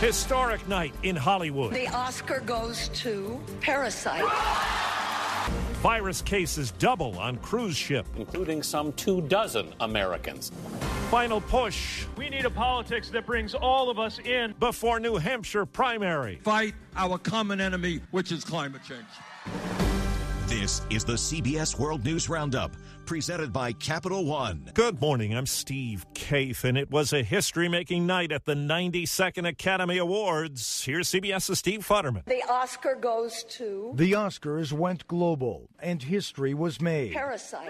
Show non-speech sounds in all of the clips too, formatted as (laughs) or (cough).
Historic night in Hollywood. The Oscar goes to Parasite. Virus cases double on cruise ship. including some two dozen Americans. Final push We need a politics that brings all of us in. before New Hampshire primary. fight our common enemy, which is climate change. This is the CBS World News Roundup, presented by Capital One. Good morning. I'm Steve Kathan, and it was a history making night at the 92nd Academy Awards. Here's CBS's Steve Futterman. The Oscar goes to The Oscars went global, and history was made. Parasite.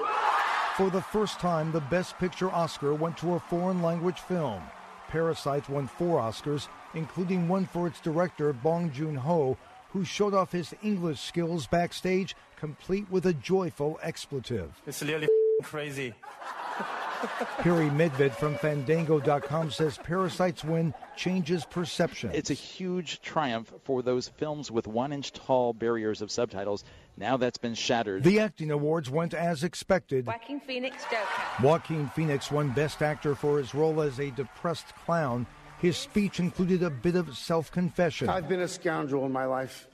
For the first time, the Best Picture Oscar went to a foreign language film. Parasite won four Oscars, including one for its director, Bong Joon Ho, who showed off his English skills backstage, complete with a joyful expletive. It's really crazy. (laughs) Perry Midvid from Fandango.com says Parasite's win changes perception. It's a huge triumph for those films with one inch tall barriers of subtitles. Now that's been shattered. the acting awards went as expected. Joaquin Phoenix Joker. Joaquin Phoenix won Best Actor for his role as a depressed clown. His speech included a bit of self confession. I've been a scoundrel in my life.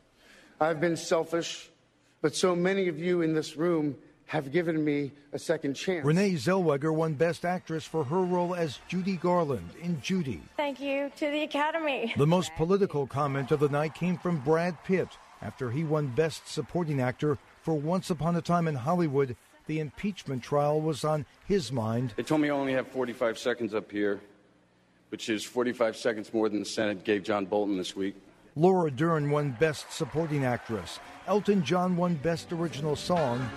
I've been selfish, but so many of you in this room have given me a second chance. Renee Zellweger won Best Actress for her role as Judy Garland in Judy. Thank you to the Academy. The most political comment of the night came from Brad Pitt after he won Best Supporting Actor for Once Upon a Time in Hollywood. The impeachment trial was on his mind. They told me I only have 45 seconds up here, which is 45 seconds more than the Senate gave John Bolton this week. Laura Dern won Best Supporting Actress. Elton John won Best Original Song.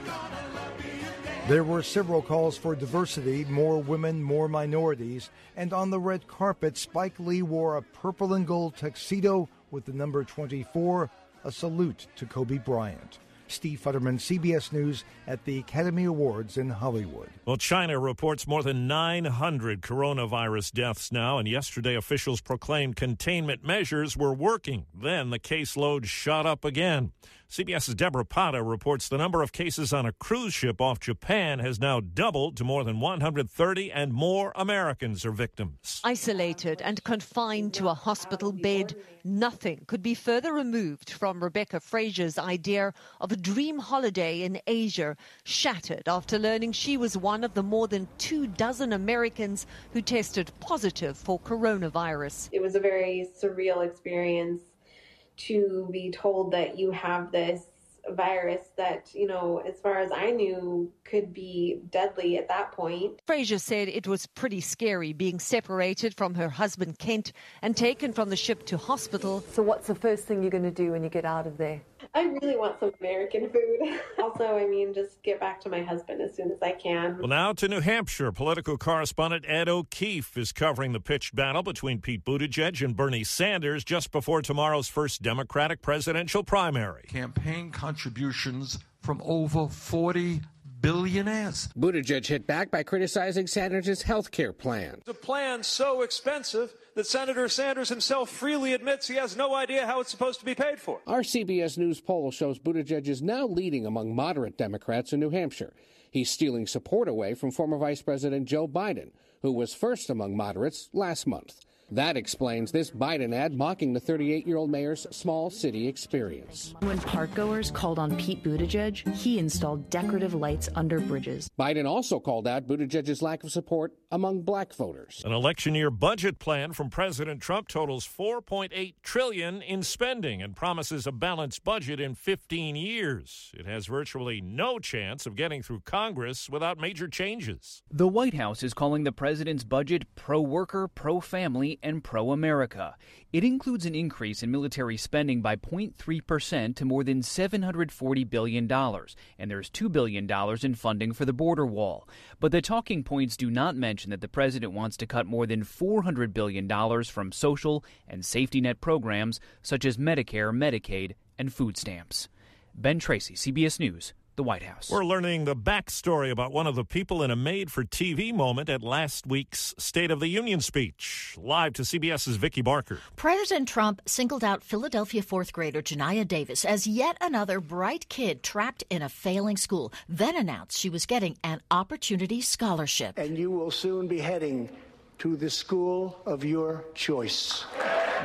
There were several calls for diversity, more women, more minorities, and on the red carpet, Spike Lee wore a purple and gold tuxedo with the number 24, a salute to Kobe Bryant. Steve Futterman, CBS News at the Academy Awards in Hollywood. Well, China reports more than 900 coronavirus deaths now, and yesterday officials proclaimed containment measures were working. Then the caseload shot up again. CBS's Debora Patta reports the number of cases on a cruise ship off Japan has now doubled to more than 130, and more Americans are victims. Isolated and confined to a hospital bed, nothing could be further removed from Rebecca Fraser's idea of a dream holiday in Asia, shattered after learning she was one of the more than two dozen Americans who tested positive for coronavirus. It was a very surreal experience to be told that you have this virus that, you know, as far as I knew, could be deadly at that point. Fraser said it was pretty scary being separated from her husband Kent and taken from the ship to hospital. So, what's the first thing you're going to do when you get out of there? I really want some American food. (laughs) also, I mean, just get back to my husband as soon as I can. Well, now to New Hampshire. Political correspondent Ed O'Keefe is covering the pitched battle between Pete Buttigieg and Bernie Sanders just before tomorrow's first Democratic presidential primary. Campaign contributions from over 40 billionaires. Buttigieg hit back by criticizing Sanders' health care plan. The plan so expensive that Senator Sanders himself freely admits he has no idea how it's supposed to be paid for. Our CBS News poll shows Buttigieg is now leading among moderate Democrats in New Hampshire. He's stealing support away from former Vice President Joe Biden, who was first among moderates last month. That explains this Biden ad mocking the 38 year old mayor's small city experience. When parkgoers called on Pete Buttigieg, he installed decorative lights under bridges. Biden also called out Buttigieg's lack of support among black voters. An election year budget plan from President Trump totals 4.8 trillion in spending and promises a balanced budget in 15 years. It has virtually no chance of getting through Congress without major changes. The White House is calling the president's budget pro worker, and pro America. It includes an increase in military spending by 0.3% to more than $740 billion, and there's $2 billion in funding for the border wall. But the talking points do not mention that the president wants to cut more than $400 billion from social and safety net programs such as Medicare, Medicaid, and food stamps. Ben Tracy, CBS News, the White House. We're learning the backstory about one of the people in a made for TV moment at last week's State of the Union speech. Live to CBS's Vicki Barker. President Trump singled out Philadelphia fourth grader Janiyah Davis as yet another bright kid trapped in a failing school, then announced she was getting an opportunity scholarship. And you will soon be heading to the school of your choice.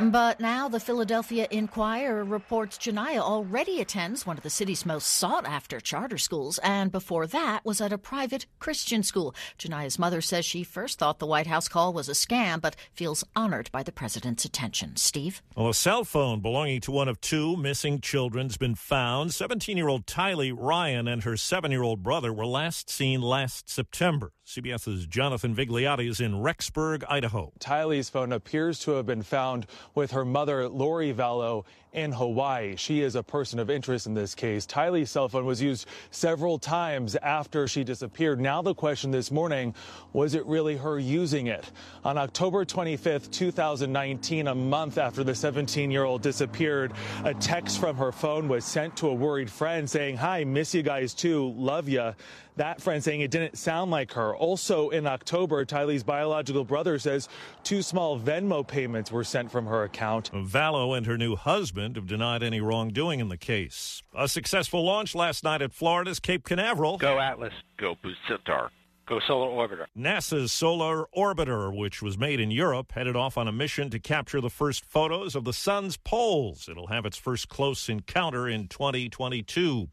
But now the Philadelphia Inquirer reports Janiyah already attends one of the city's most sought after charter schools, and before that was at a private Christian school. Janiyah's mother says she first thought the White House call was a scam, but feels honored by the president's attention. Steve? Well, a cell phone belonging to one of two missing children's been found. 17 year old Tylee Ryan and her seven year old brother were last seen last September. CBS's Jonathan Vigliotti is in Rexburg, Idaho. Tylee's phone appears to have been found with her mother, Lori Vallow, in Hawaii. She is a person of interest in this case. Tylee's cell phone was used several times after she disappeared. Now the question this morning, was it really her using it? On October 25th, 2019, a month after the 17-year-old disappeared, a text from her phone was sent to a worried friend saying, hi, miss you guys too, love ya. That friend saying it didn't sound like her. Also in October, Tylee's biological brother says two small Venmo payments were sent from her account. Vallow and her new husband have denied any wrongdoing in the case. A successful launch last night at Florida's Cape Canaveral. Go Atlas. Go Centaur. Go Solar Orbiter. NASA's Solar Orbiter, which was made in Europe, headed off on a mission to capture the first photos of the sun's poles. It'll have its first close encounter in 2022.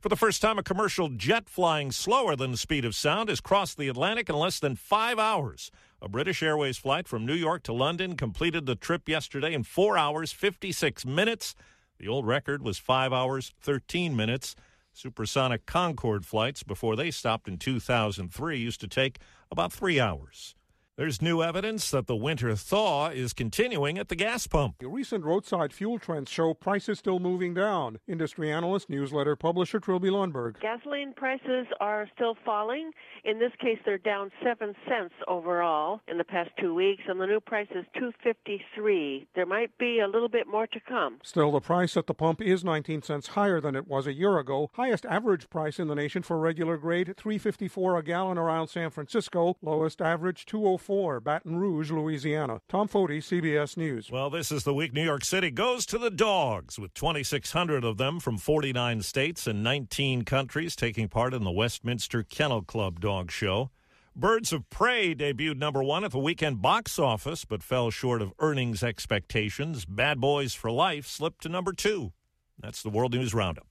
For the first time, a commercial jet flying slower than the speed of sound has crossed the Atlantic in less than five hours. A British Airways flight from New York to London completed the trip yesterday in four hours, 56 minutes. The old record was five hours, 13 minutes. Supersonic Concorde flights, before they stopped in 2003, used to take about three hours. There's new evidence that the winter thaw is continuing at the gas pump. The Recent roadside fuel trends show prices still moving down. Industry analyst, newsletter publisher Trilby Lundberg. Gasoline prices are still falling. In this case, they're down seven cents overall in the past two weeks, and the new price is two fifty three. There might be a little bit more to come. Still, the price at the pump is 19 cents higher than it was a year ago. Highest average price in the nation for regular grade, 354 a gallon around San Francisco. Lowest average 204 4, Baton Rouge, Louisiana. Tom Foti, CBS News. Well, this is the week New York City goes to the dogs, with 2,600 of them from 49 states and 19 countries taking part in the Westminster Kennel Club Dog Show. Birds of Prey debuted number one at the weekend box office, but fell short of earnings expectations. Bad Boys for Life slipped to number two. That's the World News Roundup.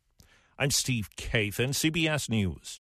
I'm Steve Kathan, CBS News.